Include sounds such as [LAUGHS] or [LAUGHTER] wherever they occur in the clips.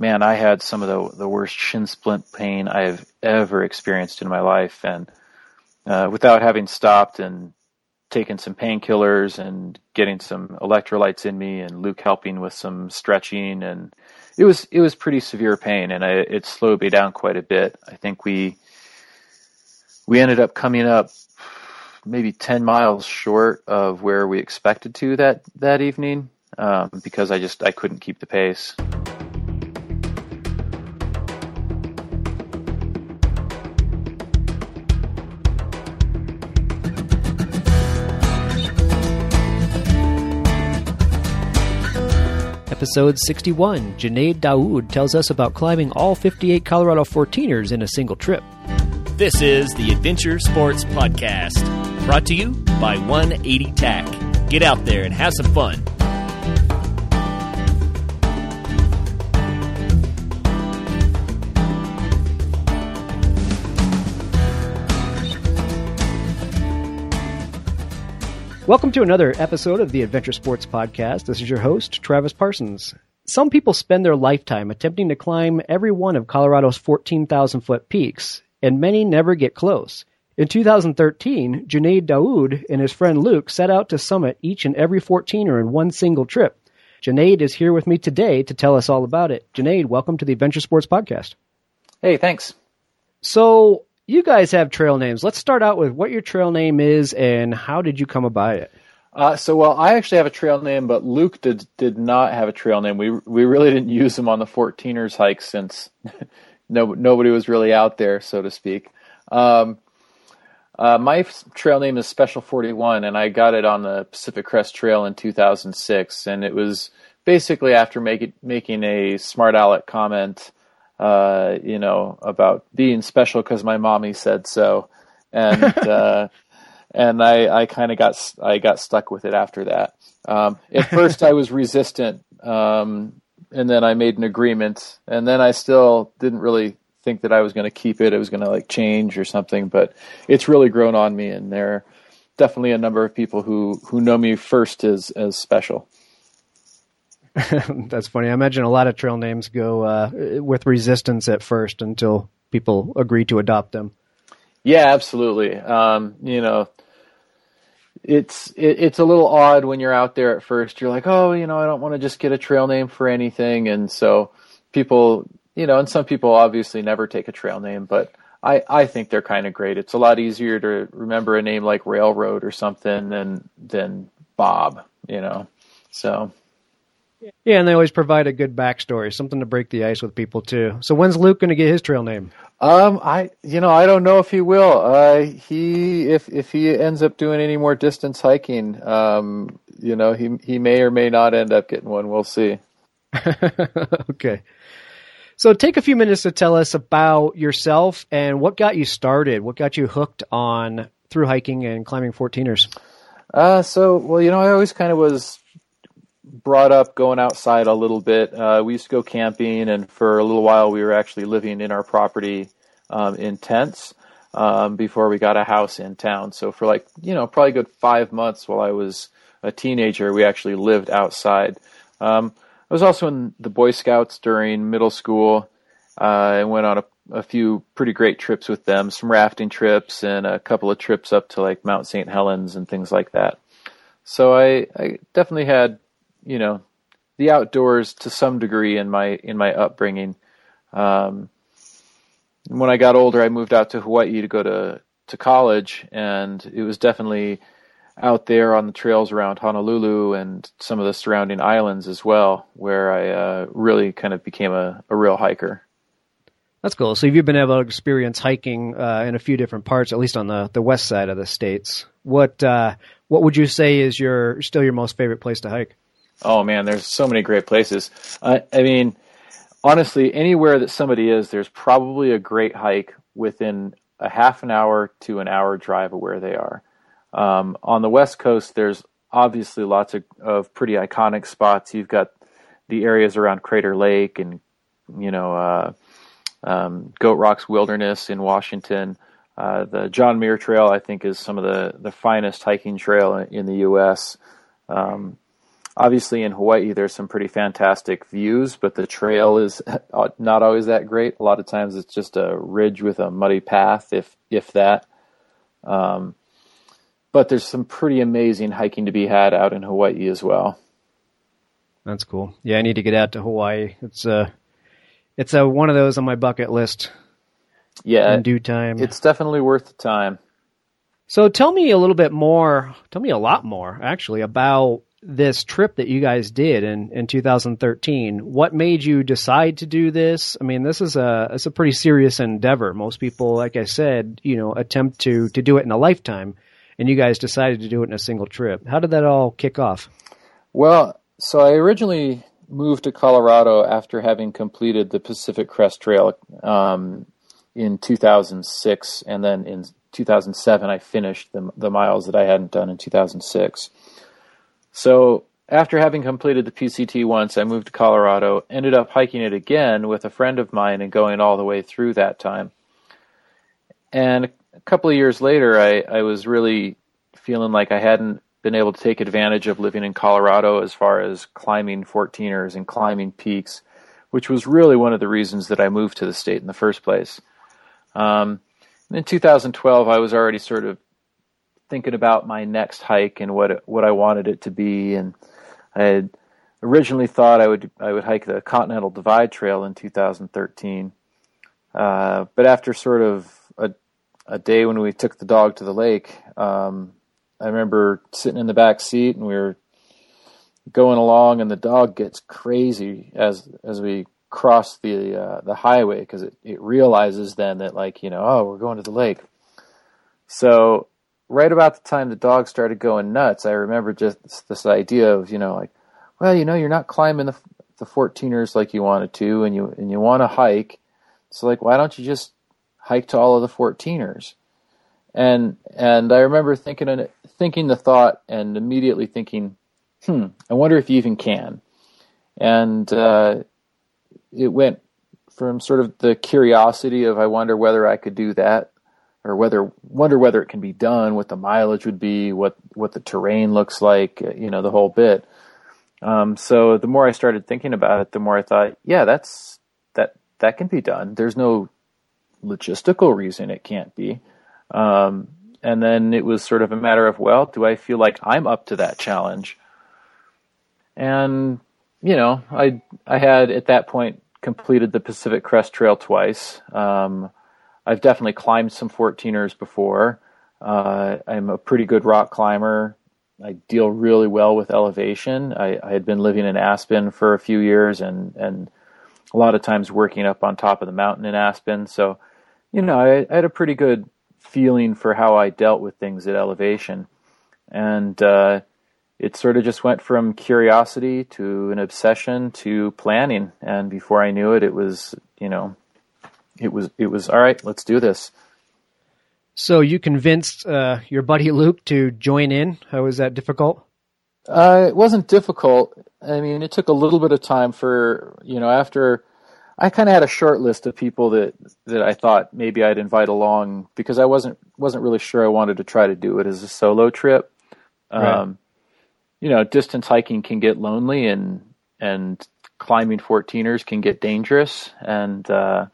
man, I had some of the the worst shin splint pain I've ever experienced in my life, and uh, without having stopped and taken some painkillers and getting some electrolytes in me, and Luke helping with some stretching, and it was it was pretty severe pain, and I, it slowed me down quite a bit. I think we we ended up coming up maybe 10 miles short of where we expected to that that evening um, because I just I couldn't keep the pace. Episode 61, Junaid Daoud tells us about climbing all 58 Colorado 14ers in a single trip. This is the Adventure Sports Podcast, brought to you by 180 TAC. Get out there and have some fun. Welcome to another episode of the Adventure Sports Podcast. This is your host, Travis Parsons. Some people spend their lifetime attempting to climb every one of Colorado's 14,000 foot peaks, and many never get close. In 2013, Junaid Daoud and his friend Luke set out to summit each and every 14er in one single trip. Junaid is here with me today to tell us all about it. Junaid, welcome to the Adventure Sports Podcast. Hey, thanks. So, you guys have trail names. Let's start out with what your trail name is and how did you come about it? Uh, so, well, I actually have a trail name, but Luke did did not have a trail name. We we really didn't use him on the 14ers hike since [LAUGHS] no nobody was really out there, so to speak. Um, uh, my trail name is Special 41, and I got it on the Pacific Crest Trail in 2006, and it was basically after make making a smart aleck comment uh, you know, about being special because my mommy said so, and [LAUGHS] uh, and I, I kind of got I got stuck with it after that. Um, at first, I was [LAUGHS] resistant, um, and then I made an agreement, and then I still didn't really think that I was going to keep it. It was going to like change or something, but it's really grown on me, and there are definitely a number of people who who know me first as as special. [LAUGHS] That's funny. I imagine a lot of trail names go uh, with resistance at first until people agree to adopt them. Yeah, absolutely. Um, you know, it's it, it's a little odd when you're out there at first. You're like, oh, you know, I don't want to just get a trail name for anything, and so people, you know, and some people obviously never take a trail name, but I I think they're kind of great. It's a lot easier to remember a name like Railroad or something than than Bob, you know. So yeah, and they always provide a good backstory, something to break the ice with people too. So when's Luke going to get his trail name? Um, I you know I don't know if he will. Uh, he if if he ends up doing any more distance hiking, um, you know he he may or may not end up getting one. We'll see. [LAUGHS] okay. So take a few minutes to tell us about yourself and what got you started. What got you hooked on through hiking and climbing 14ers? Uh, so well, you know, I always kind of was brought up going outside a little bit. Uh, we used to go camping, and for a little while, we were actually living in our property um, in tents um, before we got a house in town. So for like you know probably good five months while I was a teenager, we actually lived outside. Um, I was also in the Boy Scouts during middle school. Uh, I went on a, a few pretty great trips with them, some rafting trips, and a couple of trips up to like Mount St. Helens and things like that. So I, I definitely had you know the outdoors to some degree in my in my upbringing. Um, when I got older, I moved out to Hawaii to go to to college, and it was definitely out there on the trails around Honolulu and some of the surrounding islands as well, where I uh, really kind of became a, a real hiker. That's cool. So if you've been able to experience hiking uh, in a few different parts, at least on the, the west side of the states. What uh, what would you say is your still your most favorite place to hike? Oh man, there's so many great places. I mean, honestly, anywhere that somebody is, there's probably a great hike within a half an hour to an hour drive of where they are. Um, on the West Coast, there's obviously lots of, of pretty iconic spots. You've got the areas around Crater Lake and you know uh, um, Goat Rocks Wilderness in Washington. Uh, the John Muir Trail, I think, is some of the, the finest hiking trail in, in the U.S. Um, obviously in Hawaii there's some pretty fantastic views, but the trail is [LAUGHS] not always that great. A lot of times it's just a ridge with a muddy path, if if that. Um, but there's some pretty amazing hiking to be had out in Hawaii as well. That's cool. Yeah, I need to get out to Hawaii. It's a, uh, it's a one of those on my bucket list. Yeah, in due time. It's definitely worth the time. So tell me a little bit more. Tell me a lot more, actually, about this trip that you guys did in, in 2013. What made you decide to do this? I mean, this is a it's a pretty serious endeavor. Most people, like I said, you know, attempt to to do it in a lifetime, and you guys decided to do it in a single trip. How did that all kick off? Well, so I originally moved to Colorado after having completed the Pacific Crest Trail um, in 2006, and then in 2007 I finished the the miles that I hadn't done in 2006. So after having completed the PCT once, I moved to Colorado, ended up hiking it again with a friend of mine and going all the way through that time. And a couple of years later, I, I was really feeling like I hadn't been able to take advantage of living in Colorado as far as climbing 14ers and climbing peaks, which was really one of the reasons that I moved to the state in the first place. Um, in 2012, I was already sort of thinking about my next hike and what it, what I wanted it to be, and I had originally thought I would I would hike the Continental Divide Trail in 2013, uh, but after sort of a a day when we took the dog to the lake, um, I remember sitting in the back seat and we were going along, and the dog gets crazy as as we cross the uh, the highway because it, it realizes then that like you know oh we're going to the lake. So right about the time the dog started going nuts, I remember just this idea of, you know, like, well, you know, you're not climbing the the 14ers like you wanted to, and you and you want to hike. So like, why don't you just hike to all of the 14ers? And and I remember thinking thinking the thought and immediately thinking, hmm, I wonder if you even can. And uh, it went from sort of the curiosity of I wonder whether I could do that or whether wonder whether it can be done, what the mileage would be, what what the terrain looks like, you know, the whole bit. Um, so the more I started thinking about it, the more I thought, yeah, that's that that can be done. There's no logistical reason it can't be. Um, and then it was sort of a matter of, well, do I feel like I'm up to that challenge? And you know, I I had at that point completed the Pacific Crest Trail twice. Um, I've definitely climbed some 14ers before. Uh, I'm a pretty good rock climber. I deal really well with elevation. I, I, had been living in Aspen for a few years and, and a lot of times working up on top of the mountain in Aspen. So, you know, I, I had a pretty good feeling for how I dealt with things at elevation. And uh, it sort of just went from curiosity to an obsession to planning. And before I knew it, it was, you know, it was it was all right. Let's do this. So you convinced uh, your buddy Luke to join in. How was that difficult? Uh, it wasn't difficult. I mean, it took a little bit of time for you know after I kind of had a short list of people that that I thought maybe I'd invite along because I wasn't wasn't really sure I wanted to try to do it as a solo trip. Right. Um, you know, distance hiking can get lonely and and climbing 14ers can get dangerous and uh,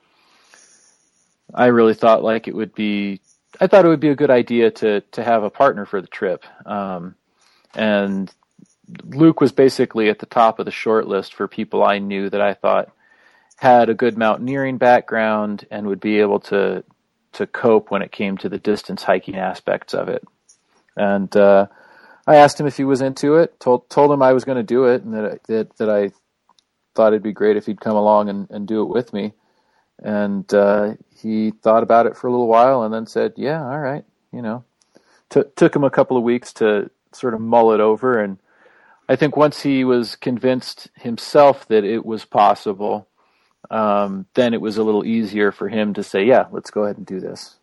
I really thought like it would be. I thought it would be a good idea to to have a partner for the trip, um, and Luke was basically at the top of the short list for people I knew that I thought had a good mountaineering background and would be able to to cope when it came to the distance hiking aspects of it. And uh, I asked him if he was into it. told told him I was going to do it, and that that that I thought it'd be great if he'd come along and, and do it with me. And uh, he thought about it for a little while and then said, "Yeah, all right." You know, T- took him a couple of weeks to sort of mull it over, and I think once he was convinced himself that it was possible, um, then it was a little easier for him to say, "Yeah, let's go ahead and do this."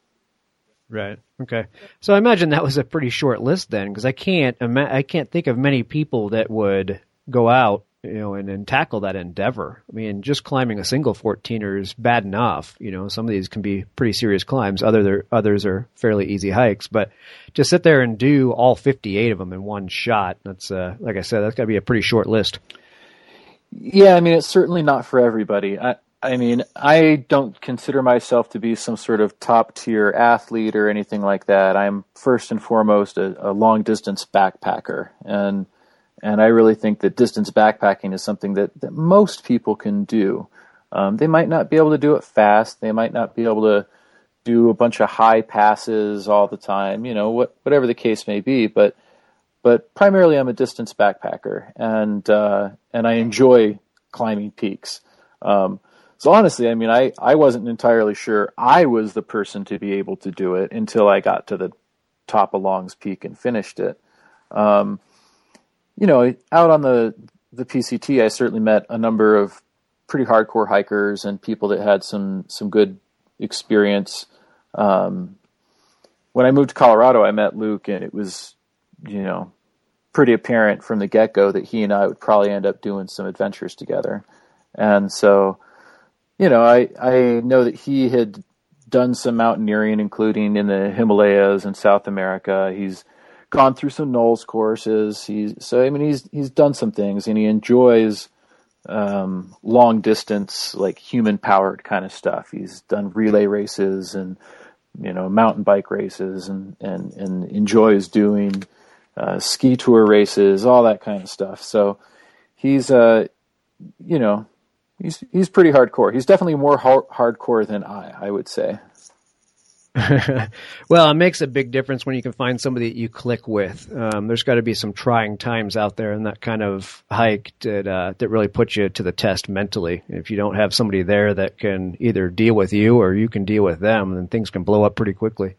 Right. Okay. So I imagine that was a pretty short list then, because I can't ima- I can't think of many people that would go out you know, and, and tackle that endeavor. I mean, just climbing a single 14er is bad enough. You know, some of these can be pretty serious climbs. Other others are fairly easy hikes, but to sit there and do all 58 of them in one shot, that's uh, like I said, that's got to be a pretty short list. Yeah, I mean, it's certainly not for everybody. I, I mean, I don't consider myself to be some sort of top tier athlete or anything like that. I'm first and foremost a, a long distance backpacker, and and I really think that distance backpacking is something that, that most people can do. Um, they might not be able to do it fast. They might not be able to do a bunch of high passes all the time. You know, what, whatever the case may be. But but primarily, I'm a distance backpacker, and uh, and I enjoy climbing peaks. Um, so honestly, I mean, I, I wasn't entirely sure I was the person to be able to do it until I got to the top of Long's Peak and finished it. Um, you know, out on the the PCT, I certainly met a number of pretty hardcore hikers and people that had some some good experience. Um, when I moved to Colorado, I met Luke, and it was, you know, pretty apparent from the get go that he and I would probably end up doing some adventures together. And so, you know, I I know that he had done some mountaineering, including in the Himalayas and South America. He's gone through some NOLS courses. He's so I mean he's he's done some things and he enjoys um, long distance, like human powered kind of stuff. He's done relay races and you know mountain bike races and and and enjoys doing uh, ski tour races, all that kind of stuff. So he's uh you know he's he's pretty hardcore. He's definitely more hard- hardcore than I, I would say. [LAUGHS] well, it makes a big difference when you can find somebody that you click with. Um, there's got to be some trying times out there in that kind of hike that uh, that really puts you to the test mentally. If you don't have somebody there that can either deal with you or you can deal with them, then things can blow up pretty quickly.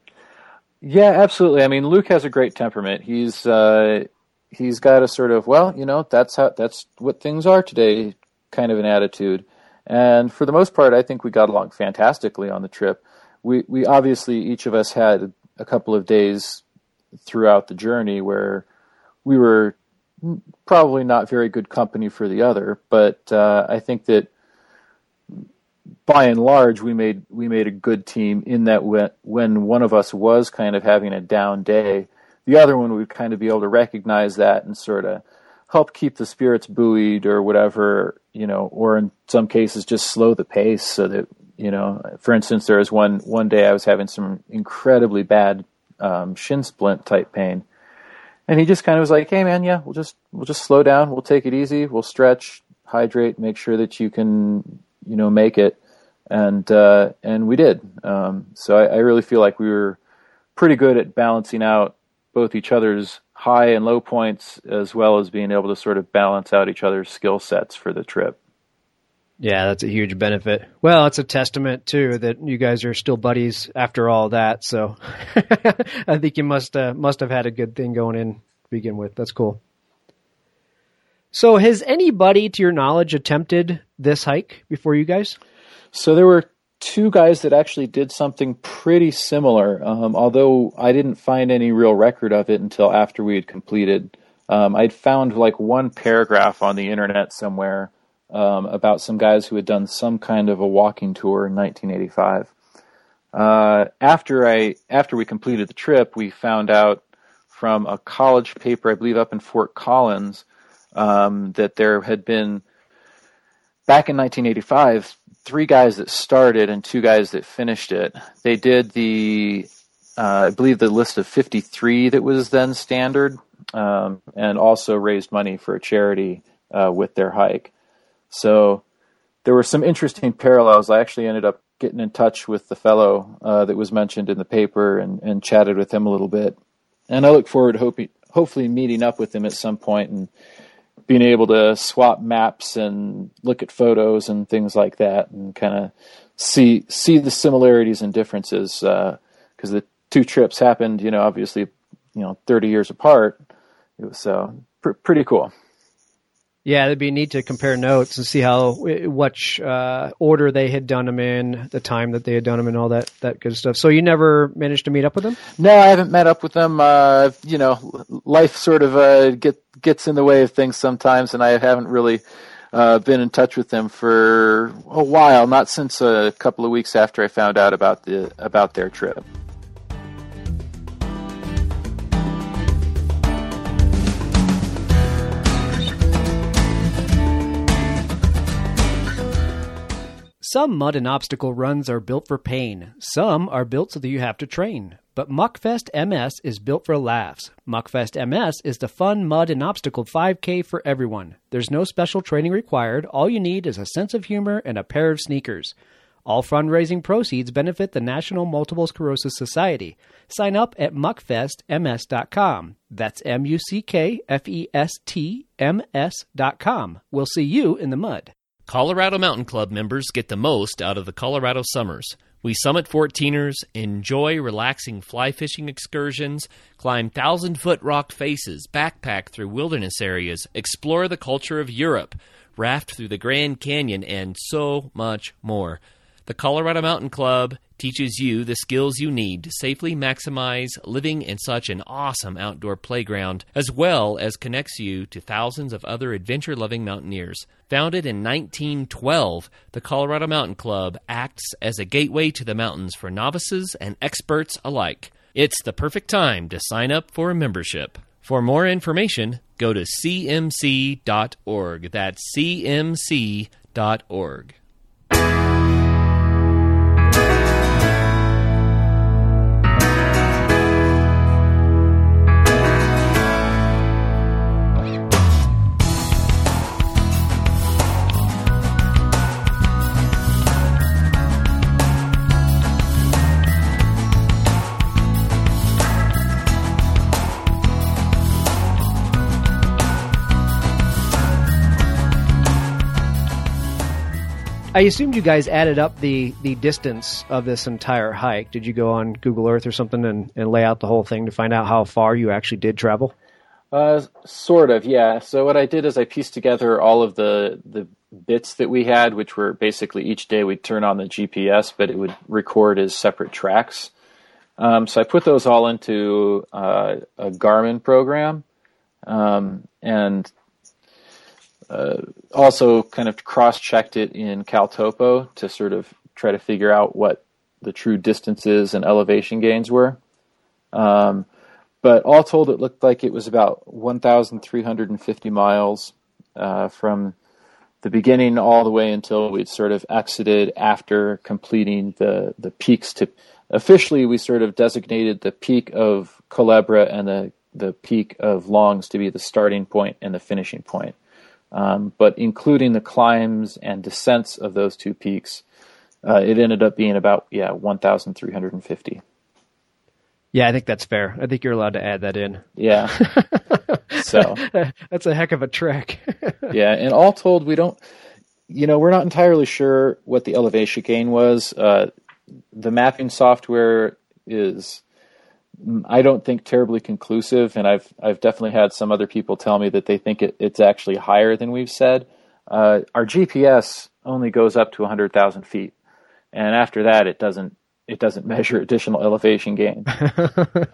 Yeah, absolutely. I mean, Luke has a great temperament. He's uh, he's got a sort of well, you know, that's how that's what things are today kind of an attitude. And for the most part, I think we got along fantastically on the trip we we obviously each of us had a couple of days throughout the journey where we were probably not very good company for the other, but uh, I think that by and large we made we made a good team in that when, when one of us was kind of having a down day, the other one would kind of be able to recognize that and sort of help keep the spirits buoyed or whatever, you know, or in some cases just slow the pace so that you know, for instance, there was one one day I was having some incredibly bad um, shin splint type pain, and he just kind of was like, "Hey, man, yeah, we'll just we'll just slow down, we'll take it easy, we'll stretch, hydrate, make sure that you can, you know, make it." And uh, and we did. Um, so I, I really feel like we were pretty good at balancing out both each other's high and low points, as well as being able to sort of balance out each other's skill sets for the trip. Yeah, that's a huge benefit. Well, it's a testament too that you guys are still buddies after all that. So [LAUGHS] I think you must uh, must have had a good thing going in to begin with. That's cool. So has anybody to your knowledge attempted this hike before you guys? So there were two guys that actually did something pretty similar. Um, although I didn't find any real record of it until after we had completed. Um, I'd found like one paragraph on the internet somewhere um, about some guys who had done some kind of a walking tour in 1985. Uh, after I after we completed the trip, we found out from a college paper, I believe, up in Fort Collins, um, that there had been back in 1985 three guys that started and two guys that finished it. They did the uh, I believe the list of 53 that was then standard, um, and also raised money for a charity uh, with their hike. So there were some interesting parallels. I actually ended up getting in touch with the fellow uh, that was mentioned in the paper and, and chatted with him a little bit. And I look forward to hoping, hopefully meeting up with him at some point and being able to swap maps and look at photos and things like that and kind of see see the similarities and differences because uh, the two trips happened, you know, obviously, you know, 30 years apart. It was uh, pr- pretty cool. Yeah, it'd be neat to compare notes and see how which uh, order they had done them in, the time that they had done them, and all that that good stuff. So you never managed to meet up with them? No, I haven't met up with them. Uh, you know, life sort of uh, get gets in the way of things sometimes, and I haven't really uh, been in touch with them for a while. Not since a couple of weeks after I found out about the about their trip. Some mud and obstacle runs are built for pain. Some are built so that you have to train. But Muckfest MS is built for laughs. Muckfest MS is the fun mud and obstacle 5K for everyone. There's no special training required. All you need is a sense of humor and a pair of sneakers. All fundraising proceeds benefit the National Multiple Sclerosis Society. Sign up at muckfestms.com. That's M U C K F E S T M S.com. We'll see you in the mud. Colorado Mountain Club members get the most out of the Colorado summers. We summit 14ers, enjoy relaxing fly fishing excursions, climb thousand foot rock faces, backpack through wilderness areas, explore the culture of Europe, raft through the Grand Canyon, and so much more. The Colorado Mountain Club teaches you the skills you need to safely maximize living in such an awesome outdoor playground, as well as connects you to thousands of other adventure loving mountaineers. Founded in 1912, the Colorado Mountain Club acts as a gateway to the mountains for novices and experts alike. It's the perfect time to sign up for a membership. For more information, go to cmc.org. That's cmc.org. I assumed you guys added up the, the distance of this entire hike. Did you go on Google Earth or something and, and lay out the whole thing to find out how far you actually did travel? Uh, sort of, yeah. So what I did is I pieced together all of the the bits that we had, which were basically each day we'd turn on the GPS, but it would record as separate tracks. Um, so I put those all into uh, a Garmin program, um, and uh, also kind of cross-checked it in CalTopo to sort of try to figure out what the true distances and elevation gains were. Um, but all told, it looked like it was about 1,350 miles uh, from the beginning all the way until we'd sort of exited after completing the, the peaks to officially we sort of designated the peak of Culebra and the, the peak of Longs to be the starting point and the finishing point. Um, but including the climbs and descents of those two peaks, uh, it ended up being about yeah 1,350. Yeah, I think that's fair. I think you're allowed to add that in. Yeah. [LAUGHS] so that's a heck of a trek. [LAUGHS] yeah, and all told, we don't, you know, we're not entirely sure what the elevation gain was. Uh, the mapping software is I don't think terribly conclusive, and I've I've definitely had some other people tell me that they think it, it's actually higher than we've said. Uh, our GPS only goes up to 100,000 feet, and after that, it doesn't it doesn't [LAUGHS] measure additional elevation gain. [LAUGHS]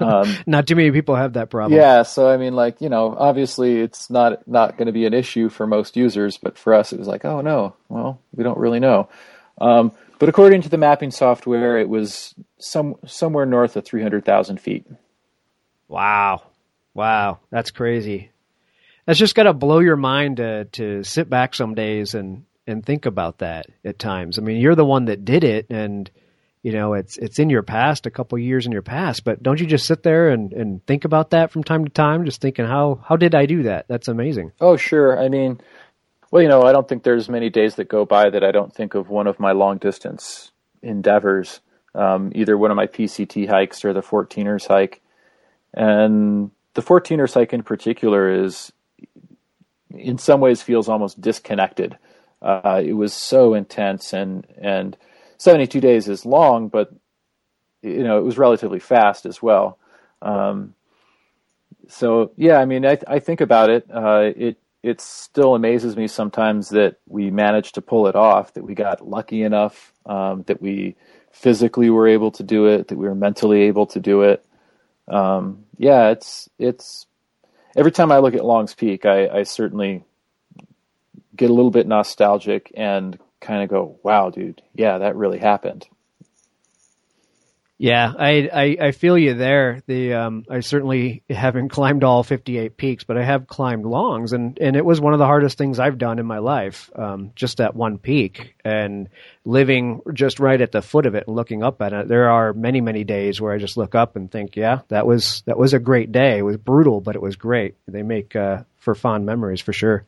Um, not too many people have that problem. Yeah, so I mean, like you know, obviously it's not not going to be an issue for most users, but for us, it was like, oh no, well, we don't really know. Um, but according to the mapping software, it was some somewhere north of 300,000 feet. Wow. Wow. That's crazy. That's just got to blow your mind to, to sit back some days and, and think about that at times. I mean, you're the one that did it and, you know, it's, it's in your past, a couple years in your past, but don't you just sit there and, and think about that from time to time? Just thinking, how, how did I do that? That's amazing. Oh, sure. I mean, well, you know, I don't think there's many days that go by that I don't think of one of my long distance endeavors, um, either one of my PCT hikes or the 14ers hike. And the 14ers hike in particular is, in some ways, feels almost disconnected. Uh, it was so intense, and and 72 days is long, but you know it was relatively fast as well. Um, so yeah, I mean, I, I think about it. Uh, it it still amazes me sometimes that we managed to pull it off, that we got lucky enough, um, that we physically were able to do it, that we were mentally able to do it. Um, yeah, it's it's every time I look at Long's Peak, I, I certainly get a little bit nostalgic and kind of go, "Wow, dude, yeah, that really happened." Yeah, I, I, I feel you there. The um, I certainly haven't [LAUGHS] climbed all 58 peaks, but I have climbed longs, and, and it was one of the hardest things I've done in my life. Um, just that one peak, and living just right at the foot of it and looking up at it. There are many many days where I just look up and think, yeah, that was that was a great day. It was brutal, but it was great. They make uh, for fond memories for sure.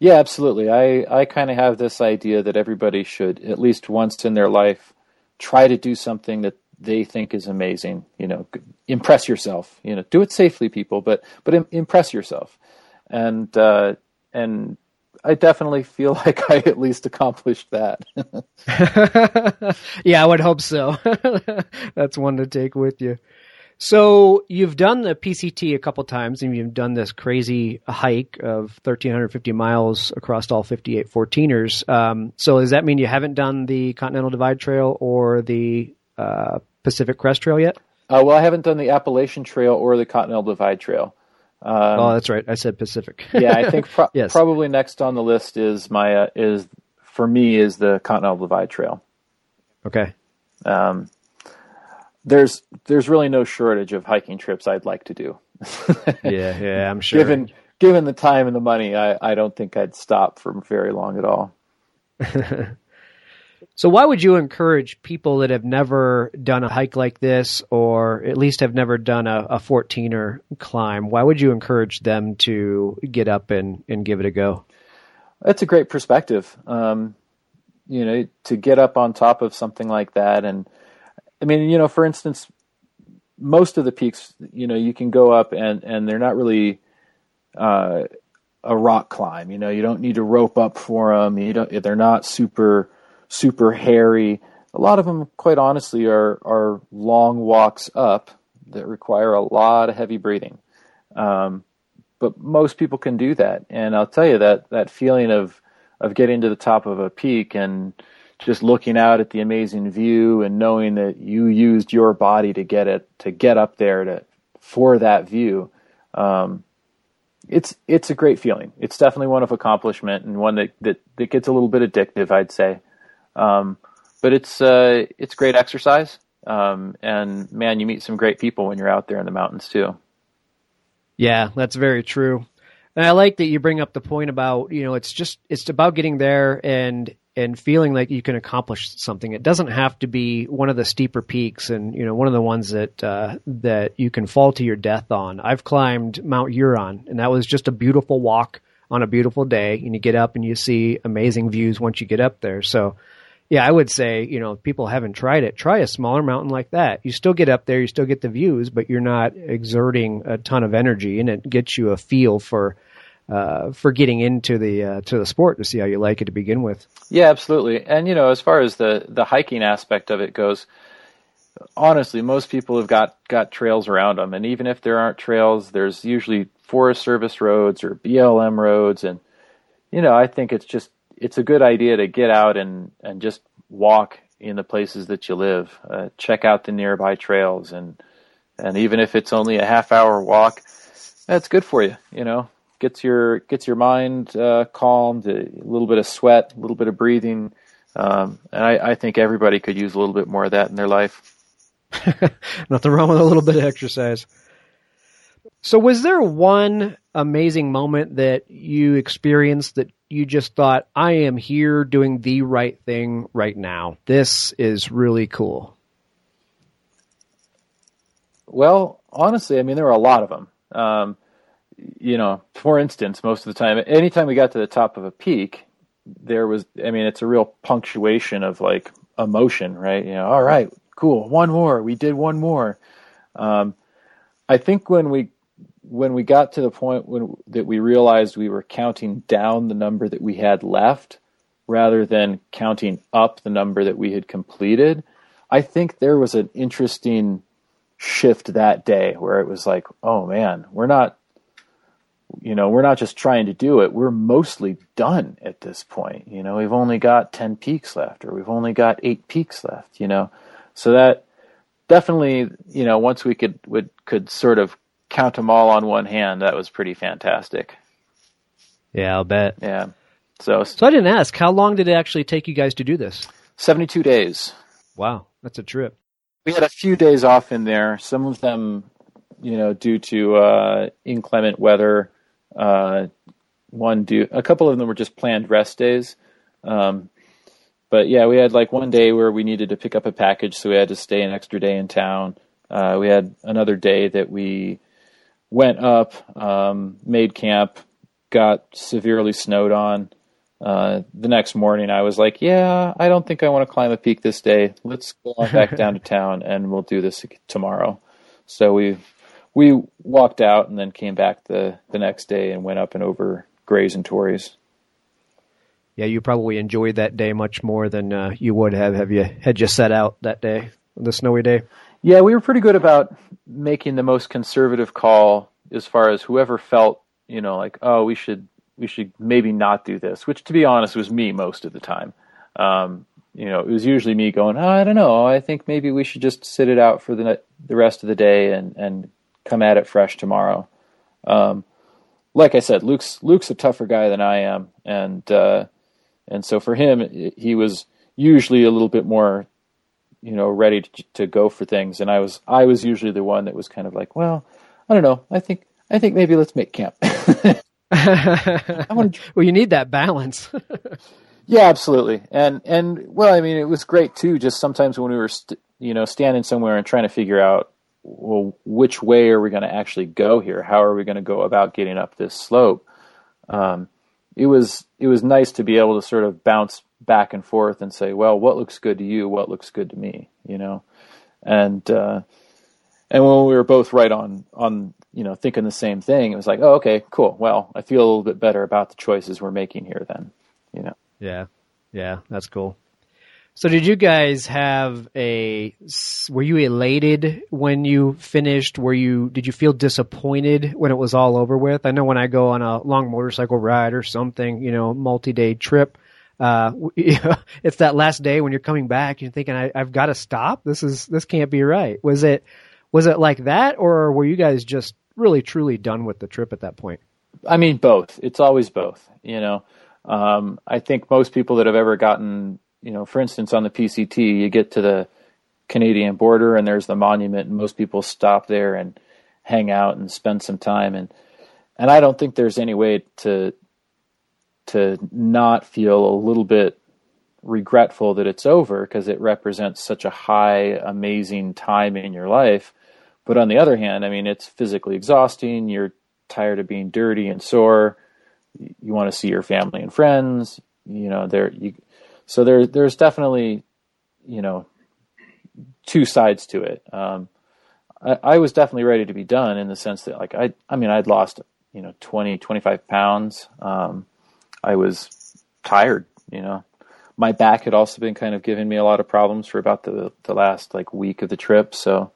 Yeah, absolutely. I I kind of have this idea that everybody should at least once in their life try to do something that they think is amazing. You know, impress yourself. You know, do it safely, people, but but impress yourself. And uh, and I definitely feel [LAUGHS] like I at least accomplished that. [LAUGHS] yeah, I would hope so. [LAUGHS] That's one to take with you. So you've done the PCT a couple times, and you've done this crazy hike of 1,350 miles across all 58 14ers. Um, so does that mean you haven't done the Continental Divide Trail or the uh, Pacific Crest Trail yet? Uh, well, I haven't done the Appalachian Trail or the Continental Divide Trail. Um, oh, that's right. I said Pacific. [LAUGHS] yeah, I think pro- [LAUGHS] yes. probably next on the list is my uh, is for me is the Continental Divide Trail. Okay. Um, there's there's really no shortage of hiking trips I'd like to do. [LAUGHS] yeah, yeah, I'm sure. Given given the time and the money, I, I don't think I'd stop for very long at all. So, why would you encourage people that have never done a hike like this, or at least have never done a, a 14er climb? Why would you encourage them to get up and, and give it a go? That's a great perspective. Um, you know, to get up on top of something like that, and I mean, you know, for instance, most of the peaks, you know, you can go up and and they're not really uh, a rock climb. You know, you don't need to rope up for them. You don't. They're not super super hairy. A lot of them, quite honestly, are are long walks up that require a lot of heavy breathing. Um, but most people can do that, and I'll tell you that that feeling of of getting to the top of a peak and just looking out at the amazing view and knowing that you used your body to get it to get up there to for that view um, it's it's a great feeling it's definitely one of accomplishment and one that, that that gets a little bit addictive i'd say um, but it's uh, it's great exercise, um, and man, you meet some great people when you're out there in the mountains too. Yeah, that's very true. And I like that you bring up the point about you know it's just it's about getting there and and feeling like you can accomplish something. It doesn't have to be one of the steeper peaks and you know one of the ones that uh, that you can fall to your death on. I've climbed Mount Huron, and that was just a beautiful walk on a beautiful day, and you get up and you see amazing views once you get up there. So yeah, I would say, you know, if people haven't tried it, try a smaller mountain like that. You still get up there, you still get the views, but you're not exerting a ton of energy and it gets you a feel for uh, for getting into the uh, to the sport to see how you like it to begin with. Yeah, absolutely. And you know, as far as the the hiking aspect of it goes, honestly, most people have got got trails around them, and even if there aren't trails, there's usually Forest Service roads or BLM roads, and you know, I think it's just it's a good idea to get out and, and just walk in the places that you live. Uh, check out the nearby trails and and even if it's only a half hour walk, that's good for you. You know, gets your gets your mind uh, calmed, a little bit of sweat, a little bit of breathing, um, and I, I think everybody could use a little bit more of that in their life. [LAUGHS] Nothing wrong with a little bit of exercise. So, was there one amazing moment that you experienced that you just thought, I am here doing the right thing right now? This is really cool. Well, honestly, I mean, there were a lot of them. Um, you know, for instance, most of the time, anytime we got to the top of a peak, there was, I mean, it's a real punctuation of like emotion, right? You know, all right, cool, one more, we did one more. Um, I think when we when we got to the point when that we realized we were counting down the number that we had left rather than counting up the number that we had completed, I think there was an interesting shift that day where it was like, oh man, we're not you know, we're not just trying to do it, we're mostly done at this point. You know, we've only got 10 peaks left or we've only got 8 peaks left, you know. So that definitely, you know, once we could would could sort of count them all on one hand, that was pretty fantastic. Yeah, I'll bet. Yeah. So So I didn't ask, how long did it actually take you guys to do this? 72 days. Wow, that's a trip. We had a few days off in there. Some of them, you know, due to uh, inclement weather. Uh, one due, a couple of them were just planned rest days. Um, but yeah, we had like one day where we needed to pick up a package, so we had to stay an extra day in town. Uh, we had another day that we went up, um, made camp, got severely snowed on. Uh, the next morning, I was like, "Yeah, I don't think I want to climb a peak this day. Let's go on back [LAUGHS] down to town, and we'll do this tomorrow." So we we walked out and then came back the the next day and went up and over Grays and Torreys. Yeah, you probably enjoyed that day much more than uh, you would have have you had you set out that day, the snowy day. Yeah, we were pretty good about making the most conservative call as far as whoever felt, you know, like, oh, we should we should maybe not do this. Which, to be honest, was me most of the time. Um, you know, it was usually me going, oh, I don't know, I think maybe we should just sit it out for the the rest of the day and and come at it fresh tomorrow. Um, like I said, Luke's Luke's a tougher guy than I am, and uh, and so for him, he was usually a little bit more, you know, ready to, to go for things, and I was I was usually the one that was kind of like, well, I don't know, I think I think maybe let's make camp. [LAUGHS] I want well, you need that balance. [LAUGHS] yeah, absolutely, and and well, I mean, it was great too. Just sometimes when we were, st- you know, standing somewhere and trying to figure out well, which way are we going to actually go here? How are we going to go about getting up this slope? Um, it was it was nice to be able to sort of bounce back and forth and say, well, what looks good to you? What looks good to me? You know, and uh, and when we were both right on on you know thinking the same thing, it was like, oh, okay, cool. Well, I feel a little bit better about the choices we're making here. Then, you know. Yeah, yeah, that's cool. So did you guys have a were you elated when you finished? Were you did you feel disappointed when it was all over with? I know when I go on a long motorcycle ride or something, you know, multi-day trip, uh, [LAUGHS] [LAUGHS] it's that last day when you're coming back, you're thinking, I, have got to stop. This is this can't be right. Was it was it like that, or were you guys just really truly done with the trip at that point? I mean, both. It's always both. You know, um, I think most people that have ever gotten you know, for instance, on the PCT, you get to the Canadian border and there's the monument, and most people stop there and hang out and spend some time. And and I don't think there's any way to to not feel a little bit regretful that it's over because it represents such a high, amazing time in your life. But on the other hand, I mean, it's physically exhausting. You're tired of being dirty and sore. You want to see your family and friends. You know, there you so there there's definitely you know two sides to it. Um, I, I, was definitely ready to be done in the sense that like I I mean I'd lost you know 20 25 pounds. Um, I was tired, you know. My back had also been kind of giving me a lot of problems for about the the last like week of the trip. So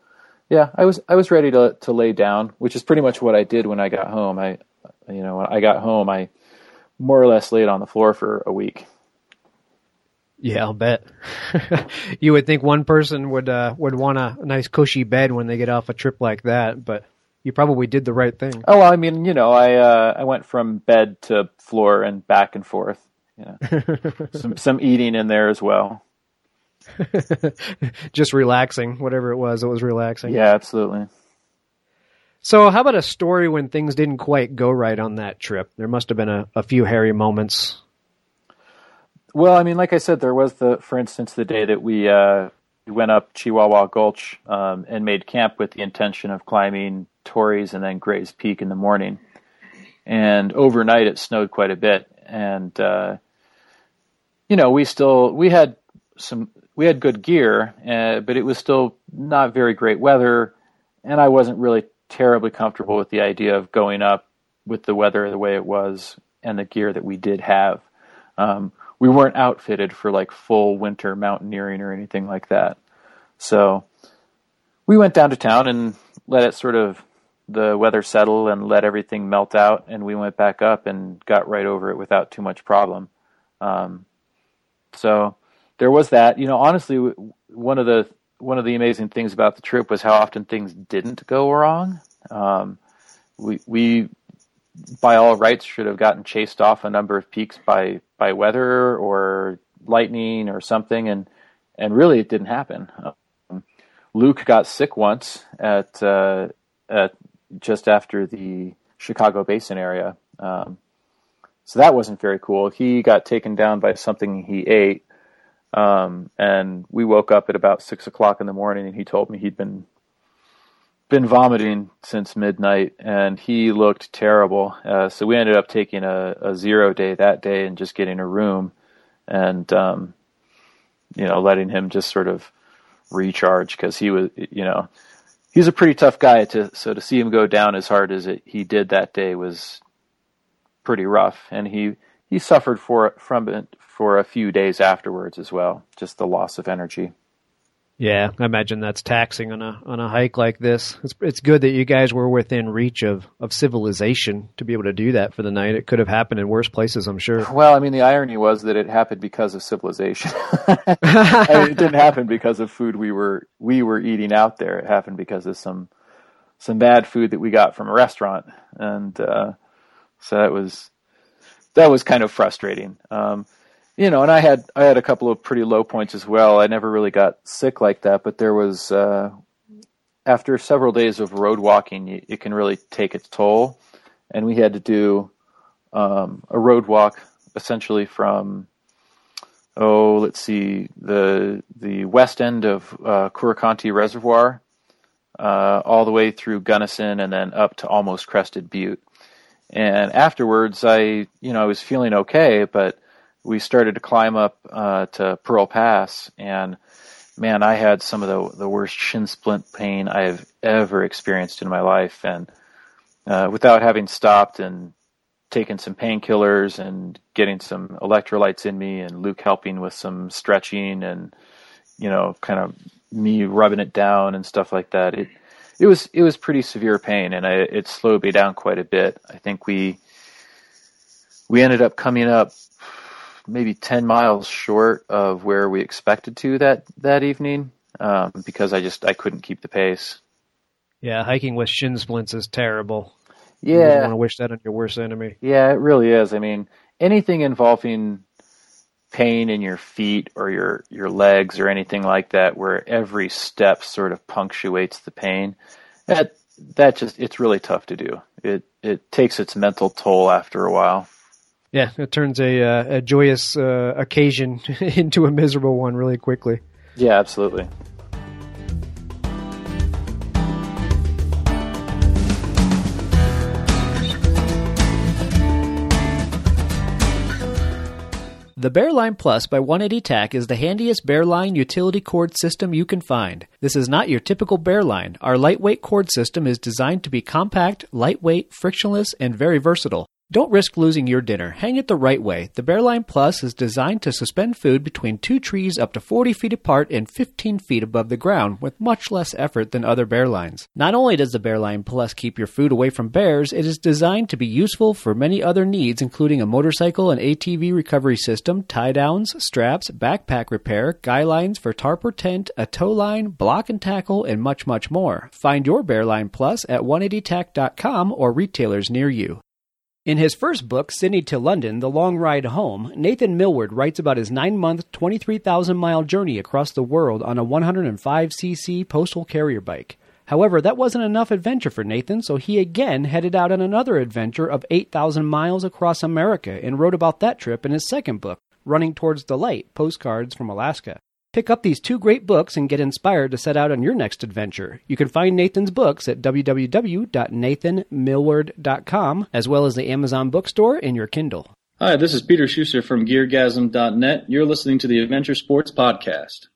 yeah, I was I was ready to to lay down, which is pretty much what I did when I got home. I you know when I got home I more or less laid on the floor for a week. Yeah, I'll bet. [LAUGHS] you would think one person would uh, would want a nice cushy bed when they get off a trip like that, but you probably did the right thing. Oh, well, I mean, you know, I uh, I went from bed to floor and back and forth. You know, [LAUGHS] some some eating in there as well. [LAUGHS] Just relaxing, whatever it was, it was relaxing. Yeah, absolutely. So, how about a story when things didn't quite go right on that trip? There must have been a, a few hairy moments well, I mean, like I said, there was the, for instance, the day that we uh, we went up Chihuahua Gulch um, and made camp with the intention of climbing Torreys and then Gray's Peak in the morning. And overnight, it snowed quite a bit, and uh, you know, we still we had some we had good gear, uh, but it was still not very great weather, and I wasn't really terribly comfortable with the idea of going up with the weather the way it was and the gear that we did have. Um, we weren't outfitted for like full winter mountaineering or anything like that. So we went down to town and let it sort of the weather settle and let everything melt out, and we went back up and got right over it without too much problem. Um, so there was that. You know, honestly, one of the one of the amazing things about the trip was how often things didn't go wrong. Um, we we by all rights should have gotten chased off a number of peaks by by weather or lightning or something, and and really it didn't happen. Um, Luke got sick once at uh, at just after the Chicago Basin area, um, so that wasn't very cool. He got taken down by something he ate, um, and we woke up at about six o'clock in the morning, and he told me he'd been been vomiting since midnight, and he looked terrible. Uh, so we ended up taking a, a, zero day that day and just getting a room, and um, you know, letting him just sort of recharge because he was, you know, he's a pretty tough guy. To so to see him go down as hard as it, he did that day was pretty rough, and he he suffered for from it for a few days afterwards as well, just the loss of energy. Yeah, I imagine that's taxing on a on a hike like this. It's it's good that you guys were within reach of of civilization to be able to do that for the night. It could have happened in worse places, I'm sure. [LAUGHS] Well, I mean, the irony was that it happened because of civilization. [LAUGHS] I mean, it didn't happen because of food we were we were eating out there. It happened because of some some bad food that we got from a restaurant, and uh, so that was that was kind of frustrating. Um, you know, and I had I had a couple of pretty low points as well. I never really got sick like that, but there was uh, after several days of road walking, it can really take its toll. And we had to do um, a road walk essentially from oh, let's see, the the west end of uh, Curecanti Reservoir, uh, all the way through Gunnison, and then up to almost Crested Butte. And afterwards, I you know I was feeling okay, but we started to climb up uh, to Pearl Pass, and man, I had some of the the worst shin splint pain I have ever experienced in my life, and uh, without having stopped and taken some painkillers and getting some electrolytes in me, and Luke helping with some stretching and you know, kind of me rubbing it down and stuff like that. It it was it was pretty severe pain, and I, it slowed me down quite a bit. I think we we ended up coming up maybe 10 miles short of where we expected to that, that evening um, because I just I couldn't keep the pace. Yeah, hiking with shin splints is terrible. Yeah. You want to wish that on your worst enemy. Yeah, it really is. I mean, anything involving pain in your feet or your, your legs or anything like that where every step sort of punctuates the pain, that that just it's really tough to do. It it takes its mental toll after a while. Yeah, it turns a, uh, a joyous uh, occasion [LAUGHS] into a miserable one really quickly. Yeah, absolutely. The Bearline Plus by 180 TAC is the handiest Bearline utility cord system you can find. This is not your typical Bearline. Our lightweight cord system is designed to be compact, lightweight, frictionless, and very versatile. Don't risk losing your dinner. Hang it the right way. The Bearline Plus is designed to suspend food between two trees up to 40 feet apart and 15 feet above the ground with much less effort than other Bearlines. Not only does the Bearline Plus keep your food away from bears, it is designed to be useful for many other needs including a motorcycle and ATV recovery system, tie downs, straps, backpack repair, guy lines for tarp or tent, a tow line, block and tackle, and much, much more. Find your Bearline Plus at 180tac.com or retailers near you. In his first book, Sydney to London The Long Ride Home, Nathan Millward writes about his nine month, 23,000 mile journey across the world on a 105cc postal carrier bike. However, that wasn't enough adventure for Nathan, so he again headed out on another adventure of 8,000 miles across America and wrote about that trip in his second book, Running Towards the Light Postcards from Alaska. Pick up these two great books and get inspired to set out on your next adventure. You can find Nathan's books at www.nathanmillward.com, as well as the Amazon bookstore and your Kindle. Hi, this is Peter Schuster from GearGasm.net. You're listening to the Adventure Sports Podcast.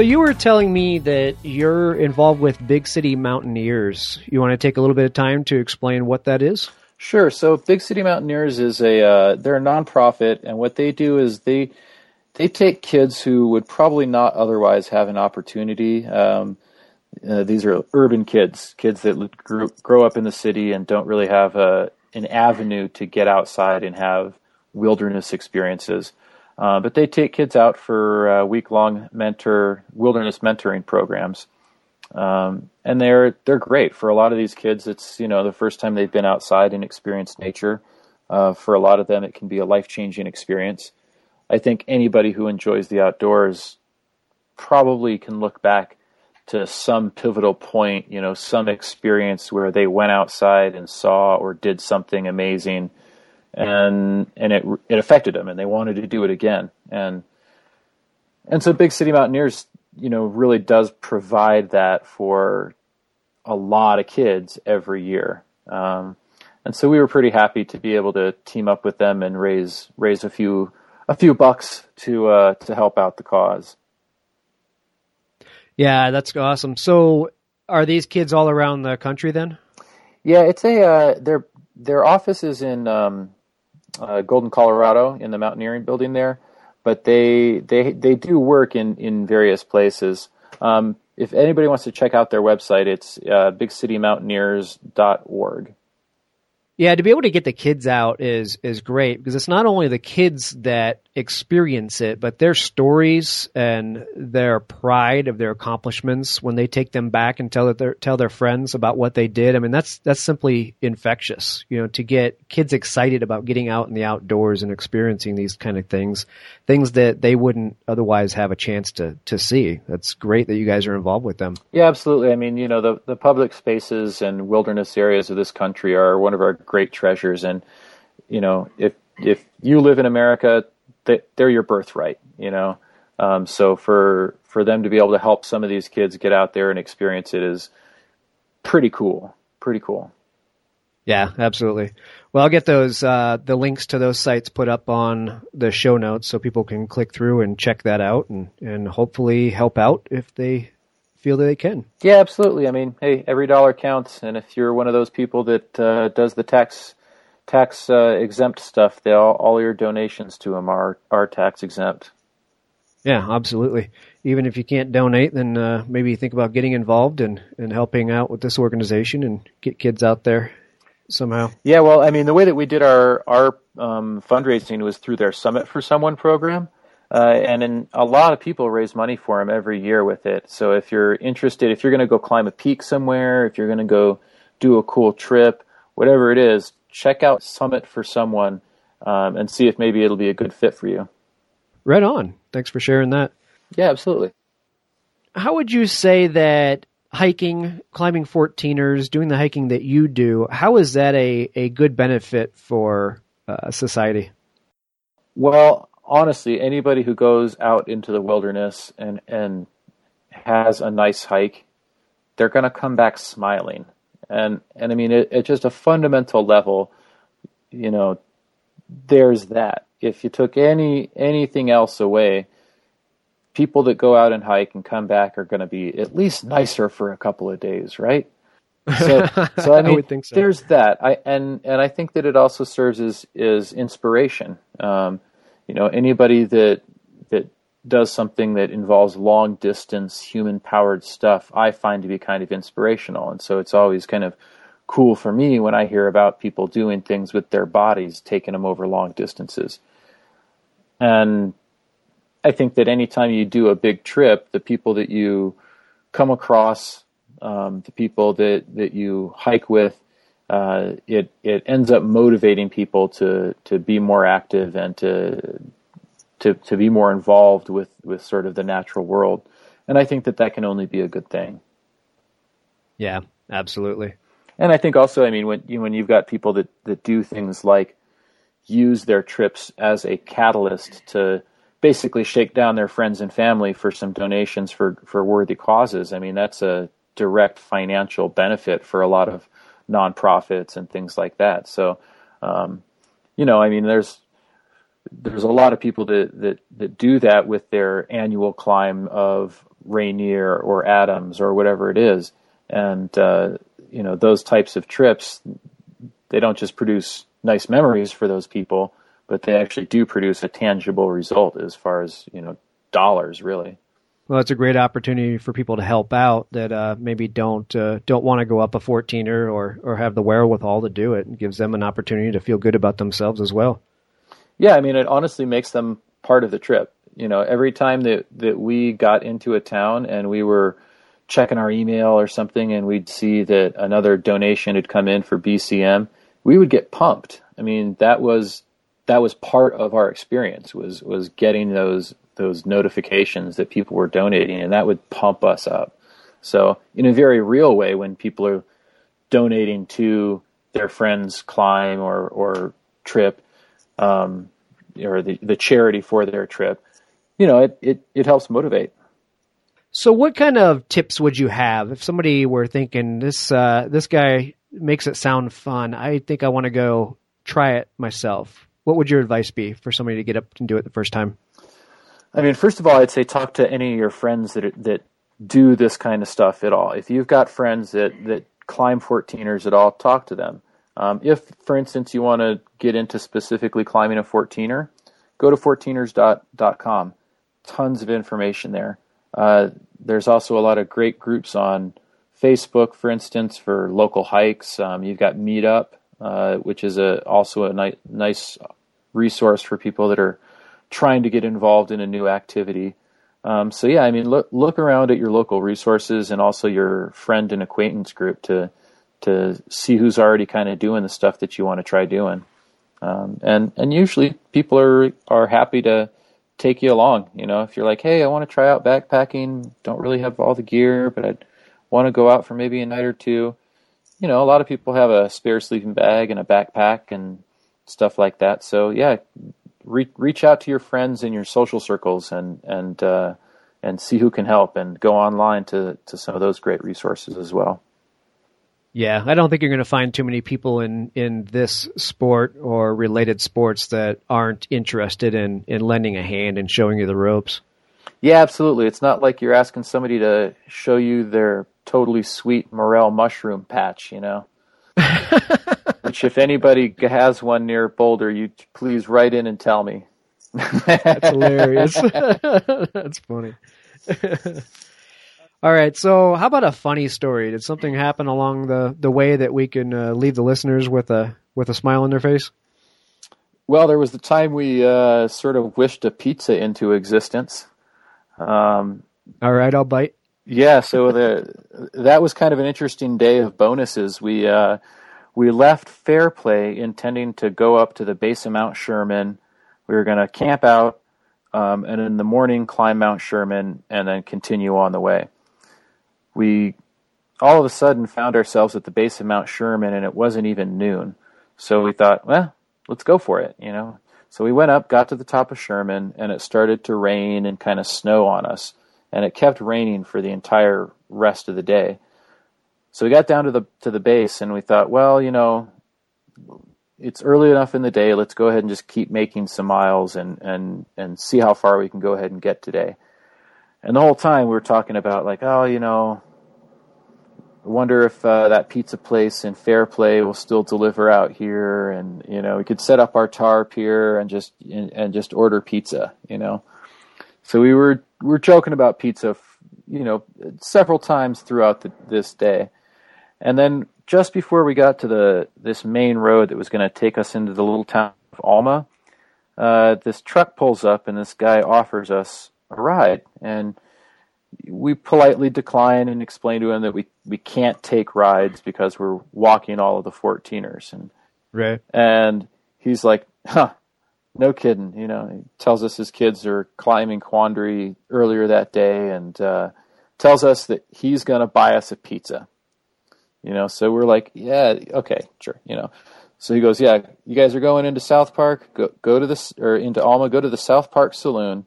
So you were telling me that you're involved with Big City Mountaineers. You want to take a little bit of time to explain what that is? Sure. So Big City Mountaineers is a uh, they're a nonprofit, and what they do is they they take kids who would probably not otherwise have an opportunity. Um, uh, these are urban kids, kids that grew, grow up in the city and don't really have a, an avenue to get outside and have wilderness experiences. Uh, but they take kids out for uh, week-long mentor wilderness mentoring programs, um, and they're they're great for a lot of these kids. It's you know the first time they've been outside and experienced nature. Uh, for a lot of them, it can be a life-changing experience. I think anybody who enjoys the outdoors probably can look back to some pivotal point, you know, some experience where they went outside and saw or did something amazing and and it it affected them, and they wanted to do it again. And and so Big City Mountaineers, you know, really does provide that for a lot of kids every year. Um, and so we were pretty happy to be able to team up with them and raise raise a few a few bucks to uh, to help out the cause. Yeah, that's awesome. So, are these kids all around the country then? Yeah, it's a uh, their their office is in um, uh, Golden, Colorado, in the mountaineering building there. But they they they do work in in various places. Um, if anybody wants to check out their website, it's uh, bigcitymountaineers.org. Yeah, to be able to get the kids out is is great because it's not only the kids that experience it, but their stories and their pride of their accomplishments when they take them back and tell their tell their friends about what they did. I mean, that's that's simply infectious. You know, to get kids excited about getting out in the outdoors and experiencing these kind of things, things that they wouldn't otherwise have a chance to to see. That's great that you guys are involved with them. Yeah, absolutely. I mean, you know, the the public spaces and wilderness areas of this country are one of our great treasures, and you know, if if you live in America, they're your birthright. You know, um, so for for them to be able to help some of these kids get out there and experience it is pretty cool. Pretty cool. Yeah, absolutely. Well, I'll get those uh, the links to those sites put up on the show notes so people can click through and check that out and and hopefully help out if they feel that they can. Yeah, absolutely. I mean, hey, every dollar counts, and if you're one of those people that uh, does the tax tax uh, exempt stuff, they all, all your donations to them are are tax exempt. Yeah, absolutely. Even if you can't donate, then uh, maybe think about getting involved and, and helping out with this organization and get kids out there somehow. Yeah, well, I mean, the way that we did our our um, fundraising was through their Summit for Someone program. Uh, and in, a lot of people raise money for them every year with it. So if you're interested, if you're going to go climb a peak somewhere, if you're going to go do a cool trip, whatever it is, check out Summit for Someone um, and see if maybe it'll be a good fit for you. Right on. Thanks for sharing that. Yeah, absolutely. How would you say that hiking, climbing 14ers, doing the hiking that you do, how is that a, a good benefit for uh, society? Well, honestly, anybody who goes out into the wilderness and and has a nice hike, they're going to come back smiling. And and I mean, it, it's just a fundamental level. You know, there's that. If you took any anything else away, people that go out and hike and come back are going to be at least nicer for a couple of days, right? So, [LAUGHS] so I mean, I so. there's that. I and and I think that it also serves as is inspiration. Um, you know anybody that that does something that involves long distance human powered stuff i find to be kind of inspirational. And so it's always kind of cool for me when i hear about people doing things with their bodies taking them over long distances. And i think that anytime you do a big trip the people that you come across um, the people that that you hike with uh, it it ends up motivating people to to be more active and to to to be more involved with with sort of the natural world. And I think that that can only be a good thing. Yeah, absolutely. And I think also, I mean, when you, when you've got people that that do things like use their trips as a catalyst to basically shake down their friends and family for some donations for for worthy causes. I mean, that's a direct financial benefit for a lot of nonprofits and things like that. So, um, you know, I mean, there's there's a lot of people that, that that do that with their annual climb of Rainier or Adams or whatever it is. And, uh, you know, those types of trips, they don't just produce nice memories for those people, but they actually do produce a tangible result as far as, you know, dollars really. Well, it's a great opportunity for people to help out that uh, maybe don't uh, don't want to go up a 14er or or have the wherewithal to do it. It gives them an opportunity to feel good about themselves as well. Yeah, I mean, it honestly makes them part of the trip. You know, every time that that we got into a town and we were checking our email or something, and we'd see that another donation had come in for BCM, we would get pumped. I mean, that was that was part of our experience was was getting those those notifications that people were donating, and that would pump us up. So, in a very real way, when people are donating to their friends' climb or or trip, um, or the the charity for their trip, you know, it it it helps motivate. So, what kind of tips would you have if somebody were thinking this uh, this guy makes it sound fun? I think I want to go try it myself. What would your advice be for somebody to get up and do it the first time? I mean, first of all, I'd say talk to any of your friends that that do this kind of stuff at all. If you've got friends that that climb 14ers at all, talk to them. Um, if, for instance, you want to get into specifically climbing a 14er, go to 14ers.com. Tons of information there. Uh, there's also a lot of great groups on Facebook, for instance, for local hikes. Um, you've got Meetup, uh, which is a also a ni- nice resource for people that are trying to get involved in a new activity. Um, so yeah, I mean, look look around at your local resources and also your friend and acquaintance group to to see who's already kind of doing the stuff that you want to try doing. Um, and and usually people are are happy to take you along. You know, if you're like, hey, I want to try out backpacking, don't really have all the gear, but I want to go out for maybe a night or two. You know, a lot of people have a spare sleeping bag and a backpack and stuff like that. So yeah, re- reach out to your friends in your social circles and and uh, and see who can help, and go online to to some of those great resources as well. Yeah, I don't think you're going to find too many people in, in this sport or related sports that aren't interested in, in lending a hand and showing you the ropes. Yeah, absolutely. It's not like you're asking somebody to show you their totally sweet morel mushroom patch, you know. [LAUGHS] Which, if anybody has one near Boulder, you please write in and tell me. That's hilarious. [LAUGHS] [LAUGHS] That's funny. All right, so how about a funny story? Did something happen along the, the way that we can uh, leave the listeners with a with a smile on their face? Well, there was the time we uh, sort of wished a pizza into existence. Um, All right, I'll bite. Yeah, so the that was kind of an interesting day of bonuses. We uh, we left Fairplay intending to go up to the base of Mount Sherman. We were going to camp out, um, and in the morning climb Mount Sherman, and then continue on the way. We all of a sudden found ourselves at the base of Mount Sherman, and it wasn't even noon. So we thought, well, let's go for it, you know. So we went up, got to the top of Sherman, and it started to rain and kind of snow on us, and it kept raining for the entire rest of the day. So we got down to the to the base and we thought, well, you know, it's early enough in the day. Let's go ahead and just keep making some miles and and and see how far we can go ahead and get today. And the whole time we were talking about like, oh, you know, I wonder if uh, that pizza place in Fairplay will still deliver out here, and you know, we could set up our tarp here and just and, and just order pizza, you know. So we were we were joking about pizza, you know, several times throughout the, this day. And then just before we got to the this main road that was going to take us into the little town of Alma, uh, this truck pulls up and this guy offers us a ride, and we politely decline and explain to him that we we can't take rides because we're walking all of the 14ers, and right. And he's like, "Huh, no kidding." You know, he tells us his kids are climbing Quandary earlier that day, and uh, tells us that he's going to buy us a pizza. You know, so we're like, yeah, okay, sure. You know, so he goes, yeah, you guys are going into South Park. Go go to this or into Alma. Go to the South Park Saloon,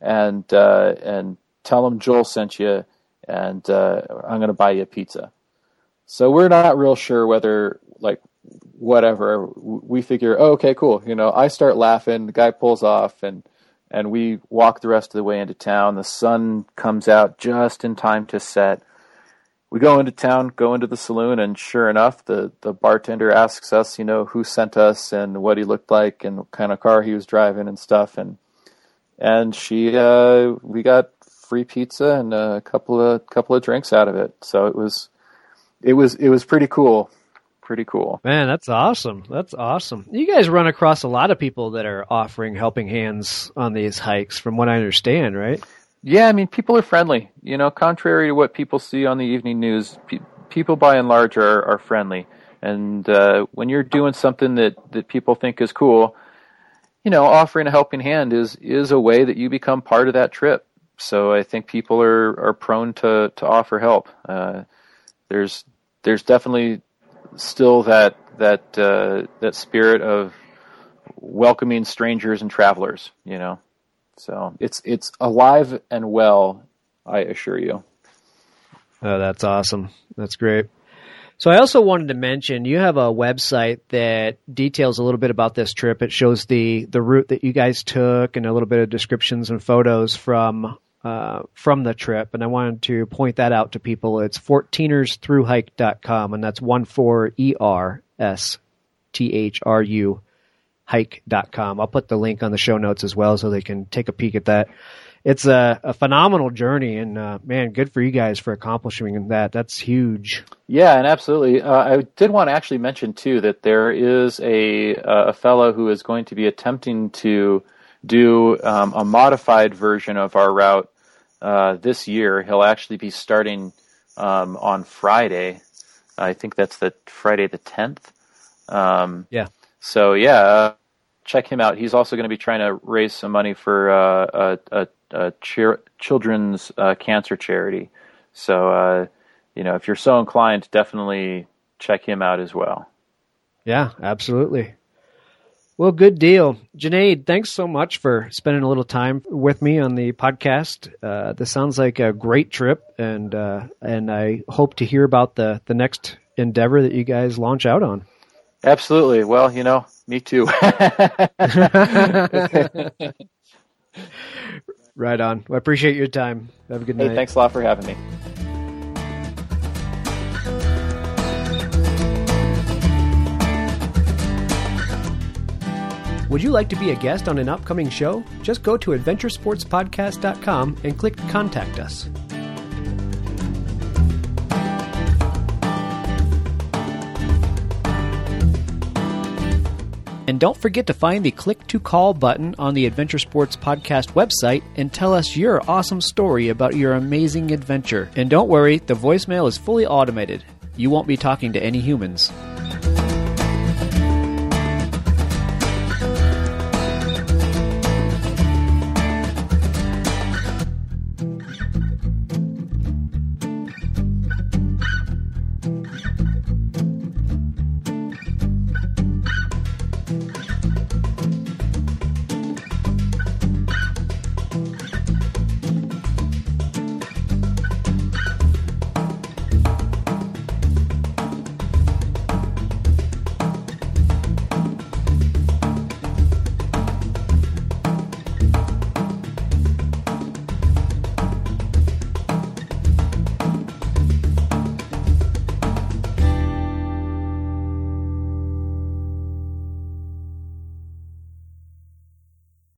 and uh, and tell them Joel sent you, and uh, I'm going to buy you a pizza. So we're not real sure whether like whatever we figure. Oh, okay, cool. You know, I start laughing. The guy pulls off, and and we walk the rest of the way into town. The sun comes out just in time to set. We go into town, go into the saloon, and sure enough, the, the bartender asks us, you know, who sent us and what he looked like and what kind of car he was driving and stuff. And and she, uh, we got free pizza and a couple of couple of drinks out of it. So it was, it was it was pretty cool pretty cool. Man, that's awesome. That's awesome. You guys run across a lot of people that are offering helping hands on these hikes, from what I understand, right? Yeah, I mean, people are friendly. You know, contrary to what people see on the evening news, pe- people by and large are, are friendly. And uh, when you're doing something that, that people think is cool, you know, offering a helping hand is is a way that you become part of that trip. So I think people are, are prone to, to offer help. Uh, there's there's definitely still that that uh, that spirit of welcoming strangers and travelers. You know, so it's it's alive and well. I assure you. Oh, that's awesome. That's great. So I also wanted to mention you have a website that details a little bit about this trip. It shows the the route that you guys took and a little bit of descriptions and photos from uh, from the trip, and I wanted to point that out to people. It's 14ersthruhike.com, and that's one four E R S T H R U hike.com. I'll put the link on the show notes as well so they can take a peek at that. It's a, a phenomenal journey, and uh, man, good for you guys for accomplishing that. That's huge. Yeah, and absolutely. Uh, I did want to actually mention too that there is a a fellow who is going to be attempting to do um, a modified version of our route uh, this year. He'll actually be starting um, on Friday. I think that's the Friday the 10th. Um, yeah. So yeah, uh, check him out. He's also going to be trying to raise some money for uh, a, a, a cheer, children's uh, cancer charity. So uh, you know, if you're so inclined, definitely check him out as well. Yeah, absolutely. Well, good deal. Junaid, thanks so much for spending a little time with me on the podcast. Uh, this sounds like a great trip, and uh, and I hope to hear about the, the next endeavor that you guys launch out on. Absolutely. Well, you know, me too. [LAUGHS] [LAUGHS] [LAUGHS] right on. Well, I appreciate your time. Have a good hey, night. Thanks a lot for having me. Would you like to be a guest on an upcoming show? Just go to adventuresportspodcast.com and click Contact Us. And don't forget to find the click to call button on the Adventure Sports Podcast website and tell us your awesome story about your amazing adventure. And don't worry, the voicemail is fully automated. You won't be talking to any humans.